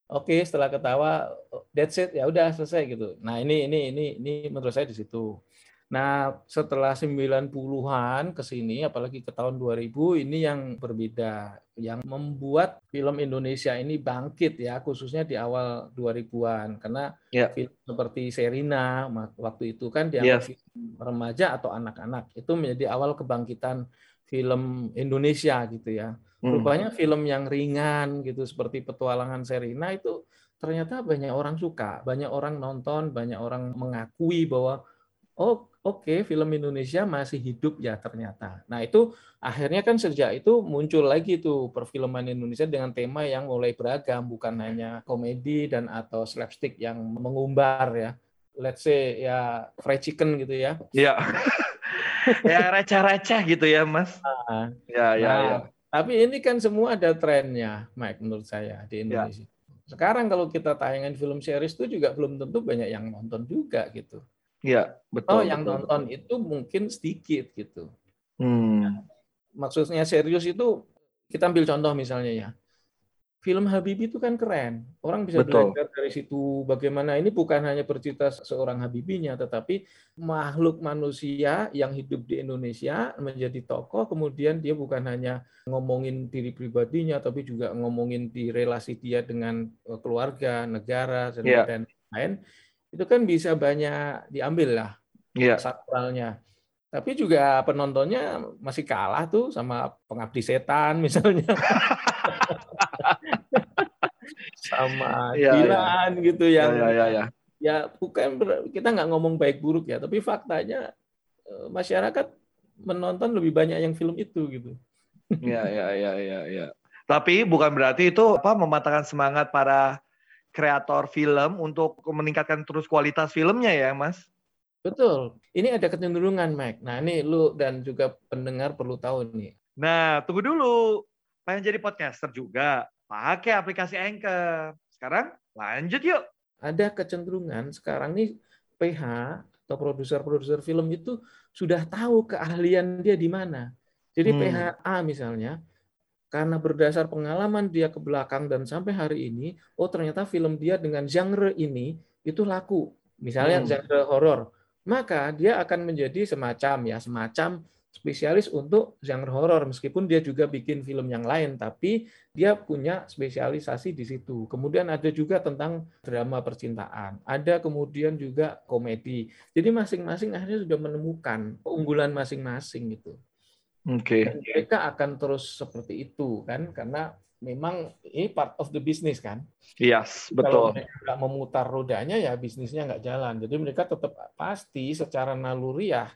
oke okay, setelah ketawa that's it ya udah selesai gitu nah ini ini ini ini menurut saya di situ Nah, setelah 90-an ke sini, apalagi ke tahun 2000, ini yang berbeda. Yang membuat film Indonesia ini bangkit ya, khususnya di awal 2000-an. Karena yeah. film seperti Serina, waktu itu kan dianggap yeah. film remaja atau anak-anak. Itu menjadi awal kebangkitan film Indonesia gitu ya. Hmm. Rupanya film yang ringan gitu, seperti Petualangan Serina itu ternyata banyak orang suka. Banyak orang nonton, banyak orang mengakui bahwa oh oke okay, film Indonesia masih hidup ya ternyata. Nah itu akhirnya kan sejak itu muncul lagi tuh perfilman Indonesia dengan tema yang mulai beragam, bukan hanya komedi dan atau slapstick yang mengumbar ya. Let's say ya fried chicken gitu ya. Iya. ya receh-receh gitu ya Mas. Nah, ya ya nah, ya. Tapi ini kan semua ada trennya, Mike menurut saya di ya. Indonesia. Ya. Sekarang kalau kita tayangin film series itu juga belum tentu banyak yang nonton juga gitu. Iya, betul. Oh, yang betul, nonton betul. itu mungkin sedikit gitu. Hmm. maksudnya serius itu kita ambil contoh misalnya ya. Film Habibie itu kan keren. Orang bisa betul. belajar dari situ bagaimana ini bukan hanya bercerita seorang Habibinya tetapi makhluk manusia yang hidup di Indonesia menjadi tokoh kemudian dia bukan hanya ngomongin diri pribadinya tapi juga ngomongin di relasi dia dengan eh, keluarga, negara dan yeah. lain-lain itu kan bisa banyak diambil lah yeah. sakralnya. Tapi juga penontonnya masih kalah tuh sama pengabdi setan misalnya. sama ya, Dilan ya. gitu yang ya, ya, ya. ya bukan kita nggak ngomong baik buruk ya, tapi faktanya eh, masyarakat menonton lebih banyak yang film itu gitu. Ya ya ya ya ya. Tapi bukan berarti itu apa mematahkan semangat para kreator film untuk meningkatkan terus kualitas filmnya ya, Mas? Betul. Ini ada kecenderungan, Mike. Nah, ini lu dan juga pendengar perlu tahu nih. Nah, tunggu dulu. Pengen jadi podcaster juga, pakai aplikasi Anchor. Sekarang lanjut yuk. Ada kecenderungan sekarang nih PH atau produser-produser film itu sudah tahu keahlian dia di mana. Jadi hmm. PHA misalnya, karena berdasar pengalaman dia ke belakang dan sampai hari ini, oh ternyata film dia dengan genre ini itu laku. Misalnya hmm. genre horor, maka dia akan menjadi semacam ya semacam spesialis untuk genre horor meskipun dia juga bikin film yang lain tapi dia punya spesialisasi di situ. Kemudian ada juga tentang drama percintaan, ada kemudian juga komedi. Jadi masing-masing akhirnya sudah menemukan keunggulan masing-masing gitu. Oke. Okay. mereka akan terus seperti itu kan karena memang ini part of the business kan. Yes, betul. Kalau mereka nggak memutar rodanya ya bisnisnya nggak jalan. Jadi mereka tetap pasti secara naluriah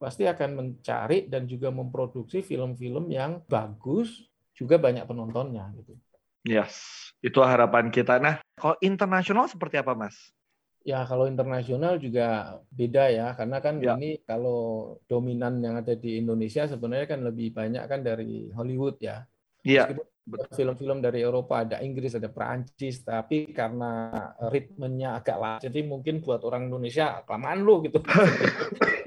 pasti akan mencari dan juga memproduksi film-film yang bagus juga banyak penontonnya gitu. Yes, itu harapan kita. Nah, kalau internasional seperti apa, Mas? Ya kalau internasional juga beda ya karena kan ya. ini kalau dominan yang ada di Indonesia sebenarnya kan lebih banyak kan dari Hollywood ya. Iya. Film-film dari Eropa ada Inggris ada Perancis tapi karena ritmenya agak lama jadi mungkin buat orang Indonesia kelamaan lu gitu.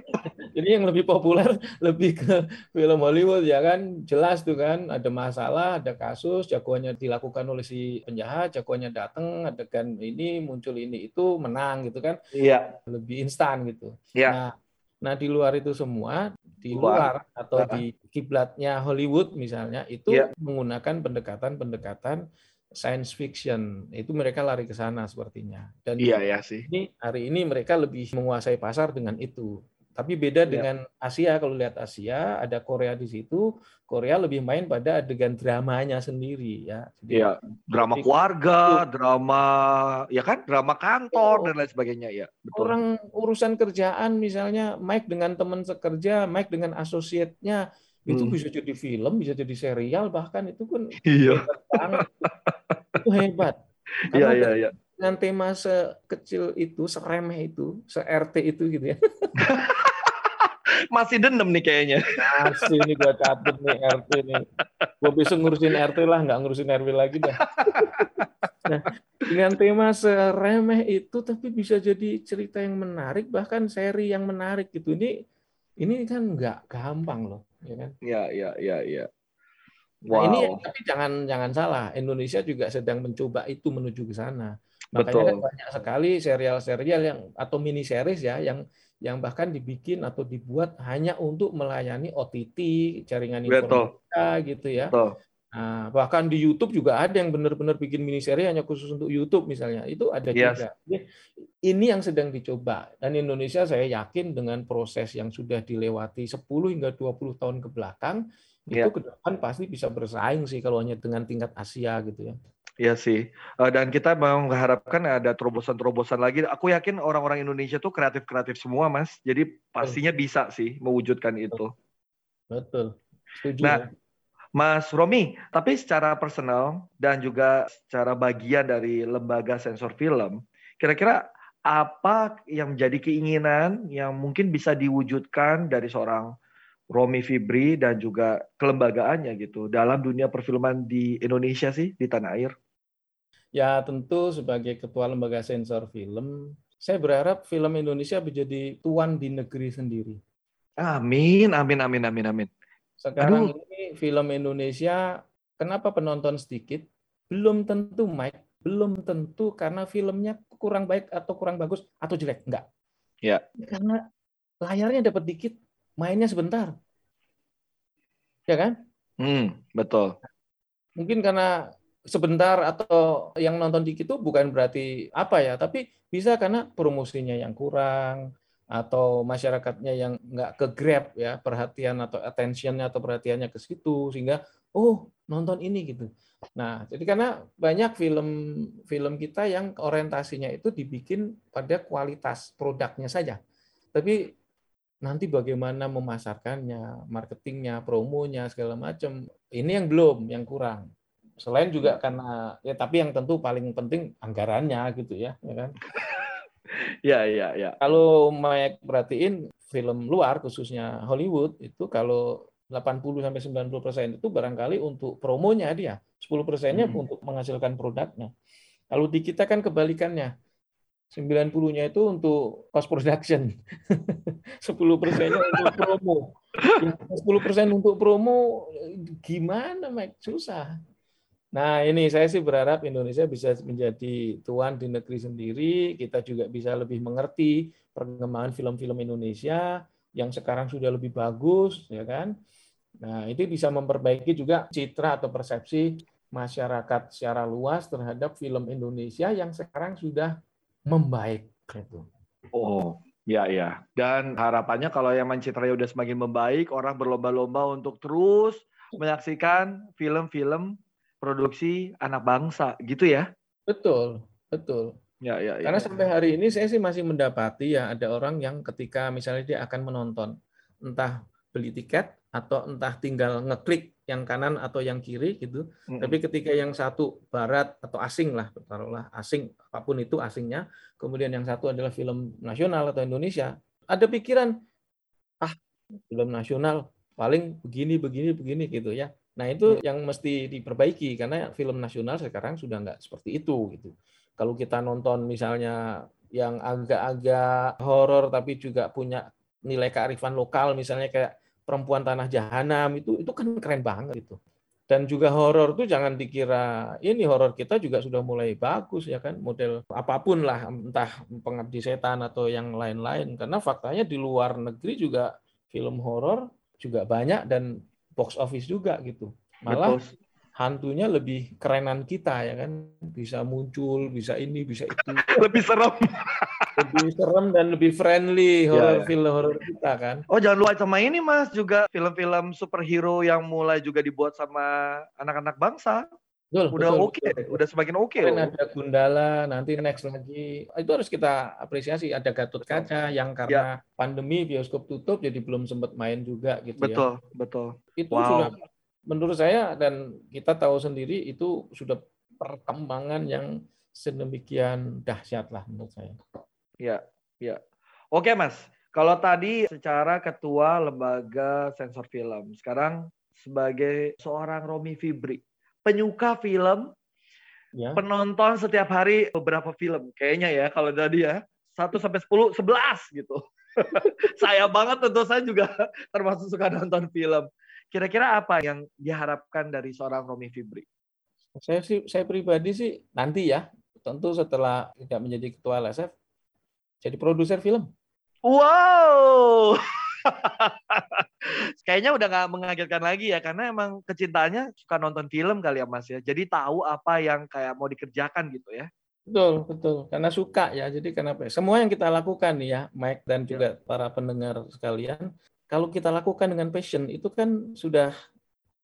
Jadi yang lebih populer lebih ke film Hollywood ya kan jelas tuh kan ada masalah, ada kasus, jagoannya dilakukan oleh si penjahat, jagoannya datang, adegan ini muncul ini itu menang gitu kan. Iya. Lebih instan gitu. Iya. Nah, nah di luar itu semua di luar, luar atau di kiblatnya Hollywood misalnya itu ya. menggunakan pendekatan-pendekatan science fiction itu mereka lari ke sana sepertinya dan iya ya sih ini hari ini mereka lebih menguasai pasar dengan itu tapi beda ya. dengan Asia kalau lihat Asia ada Korea di situ, Korea lebih main pada adegan dramanya sendiri ya. Iya, drama keluarga, drama ya kan, drama kantor oh, dan lain sebagainya ya. Betul. Orang urusan kerjaan misalnya Mike dengan teman sekerja, Mike dengan asosiatnya itu hmm. bisa jadi film, bisa jadi serial bahkan itu pun iya. itu hebat. Iya iya iya. Dengan tema sekecil itu, seremeh itu, se-RT itu gitu ya. Masih dendam nih kayaknya. Masih nih gue catat nih RT nih. Gue bisa ngurusin RT lah, nggak ngurusin RW lagi dah. Nah, dengan tema seremeh itu tapi bisa jadi cerita yang menarik, bahkan seri yang menarik gitu. Ini ini kan nggak gampang loh, ya kan? Iya, iya, iya, iya. Wow. Nah, ini tapi jangan jangan salah, Indonesia juga sedang mencoba itu menuju ke sana. Makanya Betul. kan banyak sekali serial-serial yang atau mini series ya yang yang bahkan dibikin atau dibuat hanya untuk melayani OTT, jaringan informatika gitu ya. Betul. Nah, bahkan di YouTube juga ada yang benar-benar bikin mini seri hanya khusus untuk YouTube misalnya. Itu ada yes. juga. Ini yang sedang dicoba. Dan Indonesia saya yakin dengan proses yang sudah dilewati 10 hingga 20 tahun ke belakang, yeah. itu ke depan pasti bisa bersaing sih kalau hanya dengan tingkat Asia gitu ya. Iya sih. Uh, dan kita mengharapkan ada terobosan-terobosan lagi. Aku yakin orang-orang Indonesia tuh kreatif-kreatif semua, Mas. Jadi pastinya bisa sih mewujudkan itu. Betul. Setuju. Nah, ya. Mas Romi, tapi secara personal dan juga secara bagian dari lembaga sensor film, kira-kira apa yang menjadi keinginan yang mungkin bisa diwujudkan dari seorang Romi Fibri dan juga kelembagaannya gitu dalam dunia perfilman di Indonesia sih di tanah air? Ya tentu sebagai ketua lembaga sensor film, saya berharap film Indonesia menjadi tuan di negeri sendiri. Amin, amin, amin, amin, amin. Sekarang Aduh. ini film Indonesia, kenapa penonton sedikit? Belum tentu, Mike. Belum tentu karena filmnya kurang baik atau kurang bagus atau jelek. Enggak. Ya. Karena layarnya dapat dikit, mainnya sebentar. Ya kan? Hmm, betul. Mungkin karena sebentar atau yang nonton dikit itu bukan berarti apa ya, tapi bisa karena promosinya yang kurang, atau masyarakatnya yang nggak ke grab ya perhatian atau attentionnya atau perhatiannya ke situ sehingga oh nonton ini gitu. Nah jadi karena banyak film film kita yang orientasinya itu dibikin pada kualitas produknya saja, tapi nanti bagaimana memasarkannya, marketingnya, promonya segala macam ini yang belum, yang kurang. Selain juga karena ya tapi yang tentu paling penting anggarannya gitu ya, ya kan. ya, ya, ya. Kalau Mike perhatiin film luar khususnya Hollywood itu kalau 80 sampai 90 persen itu barangkali untuk promonya dia, 10 persennya hmm. untuk menghasilkan produknya. Kalau di kita kan kebalikannya, 90-nya itu untuk cost production, 10 persennya untuk promo. 10 persen untuk promo gimana, Mike? Susah. Nah, ini saya sih berharap Indonesia bisa menjadi tuan di negeri sendiri. Kita juga bisa lebih mengerti perkembangan film-film Indonesia yang sekarang sudah lebih bagus, ya kan? Nah, itu bisa memperbaiki juga citra atau persepsi masyarakat secara luas terhadap film Indonesia yang sekarang sudah membaik. Gitu. Oh, Ya, ya. Dan harapannya kalau yang mencitranya udah semakin membaik, orang berlomba-lomba untuk terus menyaksikan film-film produksi anak bangsa gitu ya betul betul ya ya, ya karena ya. sampai hari ini saya sih masih mendapati ya ada orang yang ketika misalnya dia akan menonton entah beli tiket atau entah tinggal ngeklik yang kanan atau yang kiri gitu. Mm -hmm. Tapi ketika yang satu barat atau asing lah, taruhlah asing apa pun itu asingnya, kemudian yang satu adalah film nasional atau Indonesia, ada pikiran ah film nasional paling begini begini begini gitu ya. Nah itu yang mesti diperbaiki karena film nasional sekarang sudah nggak seperti itu gitu. Kalau kita nonton misalnya yang agak-agak horor tapi juga punya nilai kearifan lokal misalnya kayak perempuan tanah jahanam itu itu kan keren banget itu. Dan juga horor tuh jangan dikira ini horor kita juga sudah mulai bagus ya kan model apa pun lah entah pengabdi setan atau yang lain-lain karena faktanya di luar negeri juga film horor juga banyak dan box office juga gitu. Malah Betul. hantunya lebih kerenan kita ya kan, bisa muncul, bisa ini, bisa itu. lebih serem. lebih serem dan lebih friendly horror ya, ya. film horror kita kan. Oh jangan lupa sama ini mas juga film-film superhero yang mulai juga dibuat sama anak-anak bangsa. Betul, udah oke, okay. udah semakin oke. Okay ada Gundala, nanti next lagi. Itu harus kita apresiasi. Ada Gatot Kaca yang karena ya. pandemi bioskop tutup, jadi belum sempat main juga gitu betul, ya. Betul, betul. Itu wow. sudah menurut saya dan kita tahu sendiri itu sudah perkembangan yang sedemikian dahsyat lah menurut saya. Ya, ya. Oke Mas, kalau tadi secara ketua lembaga sensor film, sekarang sebagai seorang Romi Fibri, penyuka film, ya. penonton setiap hari beberapa film. Kayaknya ya kalau tadi ya, 1 sampai 10, 11 gitu. saya banget tentu saya juga termasuk suka nonton film. Kira-kira apa yang diharapkan dari seorang Romi Fibri? Saya sih saya pribadi sih nanti ya, tentu setelah tidak menjadi ketua LSF jadi produser film. Wow. Kayaknya udah nggak mengagetkan lagi ya karena emang kecintaannya suka nonton film kali ya Mas ya. Jadi tahu apa yang kayak mau dikerjakan gitu ya. Betul, betul. Karena suka ya. Jadi kenapa? Semua yang kita lakukan nih ya, Mike dan juga ya. para pendengar sekalian, kalau kita lakukan dengan passion itu kan sudah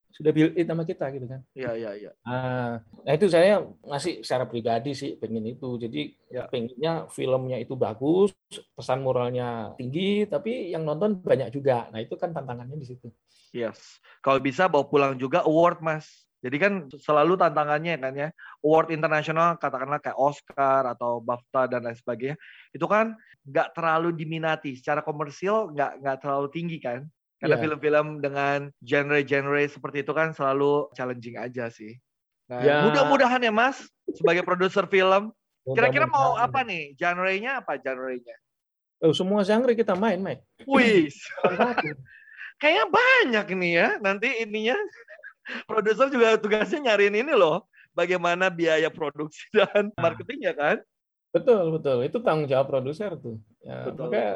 sudah built in sama kita gitu kan. Iya, iya, iya. Nah, nah itu saya masih secara pribadi sih pengen itu. Jadi ya. pengennya filmnya itu bagus, pesan moralnya tinggi, tapi yang nonton banyak juga. Nah itu kan tantangannya di situ. Yes. Kalau bisa bawa pulang juga award mas. Jadi kan selalu tantangannya kan ya, award internasional katakanlah kayak Oscar atau BAFTA dan lain sebagainya, itu kan nggak terlalu diminati, secara komersil nggak nggak terlalu tinggi kan. Karena yeah. film-film dengan genre-genre seperti itu kan selalu challenging aja sih. Nah, yeah. mudah-mudahan ya Mas, sebagai produser film, kira-kira mau apa nih? Genre-nya apa genre-nya? Oh, semua genre kita main, Mike. Wih. Kayaknya banyak nih ya. Nanti ininya produser juga tugasnya nyariin ini loh. Bagaimana biaya produksi dan marketingnya kan? Betul, betul. Itu tanggung jawab produser tuh. Ya, betul. Makanya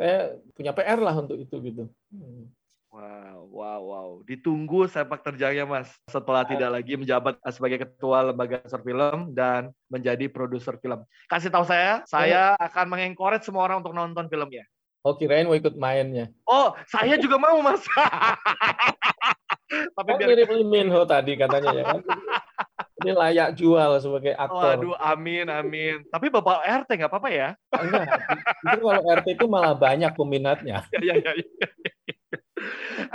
saya punya PR lah untuk itu gitu. Hmm. Wow, wow, wow. Ditunggu sepak terjangnya Mas setelah tidak lagi menjabat sebagai ketua lembaga produser film dan menjadi produser film. Kasih tahu saya, saya akan mengencourage semua orang untuk nonton filmnya. Oh, kirain mau ikut mainnya. Oh, saya juga mau, Mas. Tapi oh, biar mirip Minho tadi katanya ya kan. Ini layak jual sebagai aktor. Waduh, amin, amin. Tapi Bapak RT nggak apa-apa ya? Enggak. Itu kalau RT itu malah banyak peminatnya. Ya, ya, ya, ya.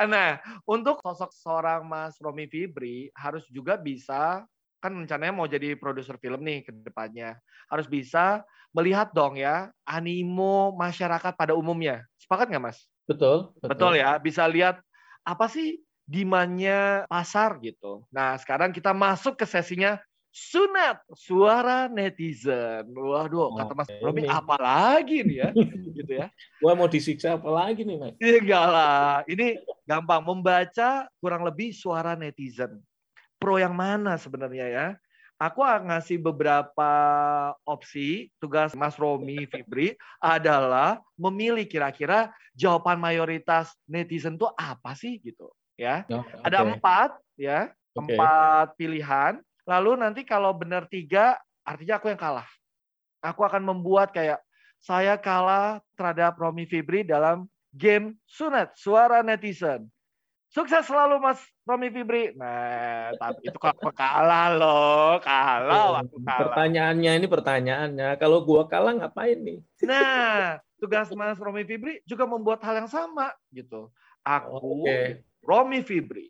Nah, untuk sosok seorang Mas Romi Fibri harus juga bisa kan rencananya mau jadi produser film nih ke depannya. Harus bisa melihat dong ya animo masyarakat pada umumnya. Sepakat nggak Mas? Betul, betul. Betul ya, bisa lihat apa sih demandnya pasar gitu. Nah sekarang kita masuk ke sesinya sunat suara netizen. Waduh, kata Mas Romi apa lagi nih ya, gitu ya. Gua mau disiksa apa lagi nih, Mas? Iya, enggak lah. Ini gampang membaca kurang lebih suara netizen. Pro yang mana sebenarnya ya? Aku ngasih beberapa opsi. Tugas Mas Romi Fibri adalah memilih kira-kira jawaban mayoritas netizen itu apa sih gitu ya. Oh, okay. Ada empat ya, okay. empat pilihan. Lalu nanti kalau benar tiga, artinya aku yang kalah. Aku akan membuat kayak saya kalah terhadap Romi Fibri dalam game Sunat, suara netizen. Sukses selalu Mas Romi Fibri. Nah, tapi itu kalau kalah loh, kalah waktu kalah. Pertanyaannya ini pertanyaannya, kalau gua kalah ngapain nih? Nah, tugas Mas Romi Fibri juga membuat hal yang sama gitu. Aku okay. Romi Fibri,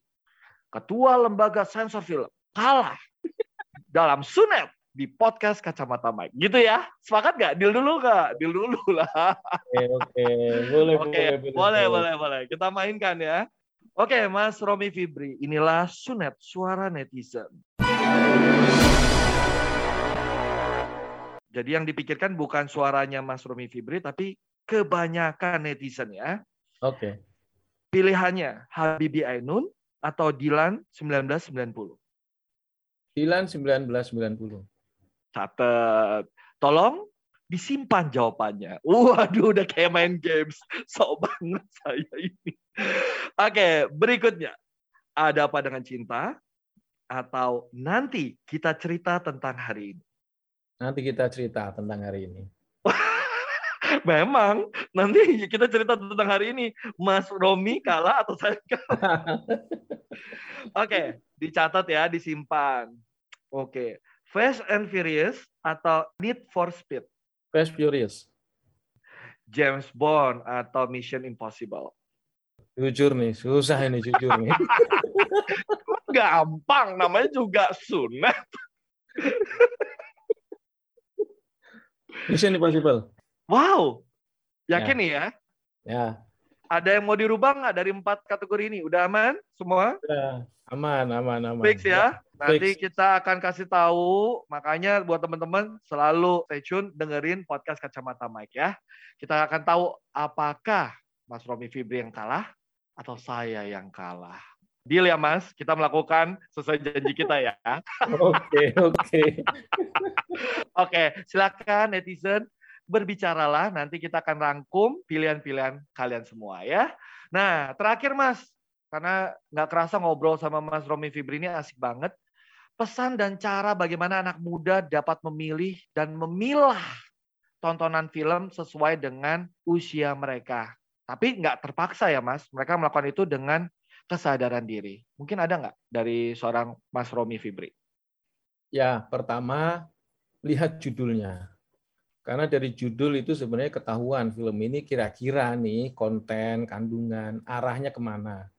Ketua Lembaga Sensor Film, kalah dalam Sunet di podcast Kacamata Mike. Gitu ya? Sepakat nggak? Deal dulu nggak? Deal dulu lah. Oke, oke. Boleh, oke. Boleh, boleh, boleh, boleh. Kita mainkan ya. Oke, Mas Romi Fibri. Inilah Sunet, suara netizen. Jadi yang dipikirkan bukan suaranya Mas Romi Fibri, tapi kebanyakan netizen ya. Oke. Pilihannya Habibi Ainun atau Dilan 1990. Dilan 1990. Catat. Tolong disimpan jawabannya. Waduh, udah kayak main games. Sok banget saya ini. Oke, berikutnya. Ada apa dengan cinta? Atau nanti kita cerita tentang hari ini? Nanti kita cerita tentang hari ini. Memang nanti kita cerita tentang hari ini. Mas Romi kalah atau saya kalah? Oke, dicatat ya, disimpan. Oke, Fast and Furious atau Need for Speed? Fast Furious. James Bond atau Mission Impossible? Jujur nih, susah ini jujur nih. Gampang, namanya juga sunat. Mission Impossible. Wow, yakin ya. ya? Ya. Ada yang mau dirubah nggak dari empat kategori ini? Udah aman semua? Ya, aman, aman, aman. Fix ya. Nanti Fix. kita akan kasih tahu. Makanya buat teman-teman selalu stay tune dengerin podcast Kacamata Mike ya. Kita akan tahu apakah Mas Romi Fibri yang kalah atau saya yang kalah. Deal ya Mas, kita melakukan sesuai janji kita ya. Oke, oke. Oke, silakan netizen berbicaralah. Nanti kita akan rangkum pilihan-pilihan kalian semua ya. Nah, terakhir Mas, karena nggak kerasa ngobrol sama Mas Romi Fibri ini asik banget. Pesan dan cara bagaimana anak muda dapat memilih dan memilah tontonan film sesuai dengan usia mereka. Tapi nggak terpaksa ya Mas, mereka melakukan itu dengan kesadaran diri. Mungkin ada nggak dari seorang Mas Romi Fibri? Ya, pertama lihat judulnya. Karena dari judul itu sebenarnya ketahuan film ini kira-kira nih konten, kandungan, arahnya ke mana.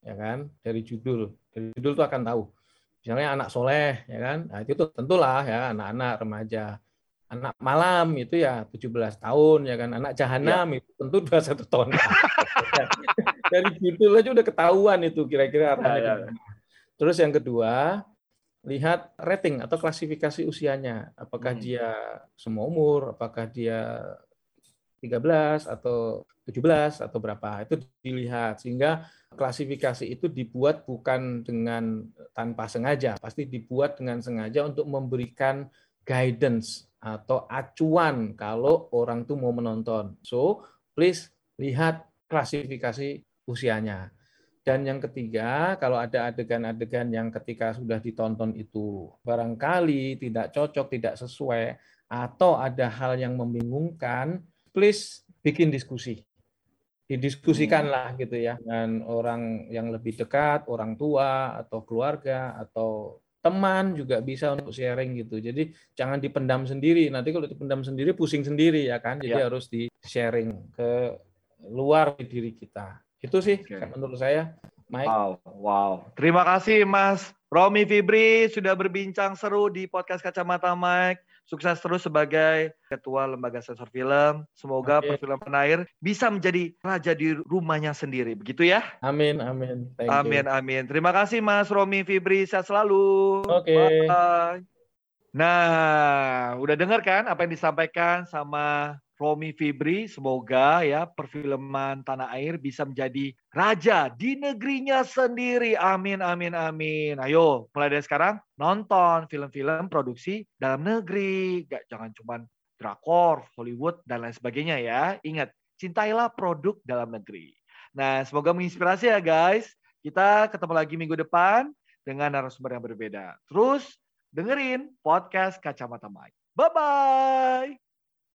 Ya kan? Dari judul. Dari judul itu akan tahu. Misalnya anak soleh, ya kan? Nah, itu tentulah ya anak-anak remaja. Anak malam itu ya 17 tahun, ya kan? Anak jahanam ya. itu tentu 21 tahun. dari judul aja udah ketahuan itu kira-kira arahnya ya, ya. Terus yang kedua, lihat rating atau klasifikasi usianya. Apakah hmm. dia semua umur, apakah dia 13 atau 17 atau berapa. Itu dilihat sehingga klasifikasi itu dibuat bukan dengan tanpa sengaja, pasti dibuat dengan sengaja untuk memberikan guidance atau acuan kalau orang tuh mau menonton. So, please lihat klasifikasi usianya. Dan yang ketiga, kalau ada adegan-adegan yang ketika sudah ditonton itu barangkali tidak cocok, tidak sesuai, atau ada hal yang membingungkan, please bikin diskusi. Didiskusikanlah gitu ya dengan orang yang lebih dekat, orang tua atau keluarga atau teman juga bisa untuk sharing gitu. Jadi jangan dipendam sendiri. Nanti kalau dipendam sendiri pusing sendiri ya kan. Jadi ya. harus di sharing ke luar diri kita. Itu sih okay. menurut saya. Mike. Wow, wow. Terima kasih Mas Romi Fibri sudah berbincang seru di podcast Kacamata Mike. Sukses terus sebagai ketua lembaga sensor film. Semoga okay. perfilman air bisa menjadi raja di rumahnya sendiri. Begitu ya? Amin, amin. Thank amin, you. amin. Terima kasih Mas Romi Fibri. Sehat selalu. Oke. Okay. Bye. Nah, udah dengar kan apa yang disampaikan sama Romi Fibri, semoga ya perfilman tanah air bisa menjadi raja di negerinya sendiri. Amin, amin, amin. Ayo, mulai dari sekarang nonton film-film produksi dalam negeri. Gak, jangan cuma drakor, Hollywood, dan lain sebagainya ya. Ingat, cintailah produk dalam negeri. Nah, semoga menginspirasi ya guys. Kita ketemu lagi minggu depan dengan narasumber yang berbeda. Terus dengerin podcast Kacamata Mike. Bye-bye.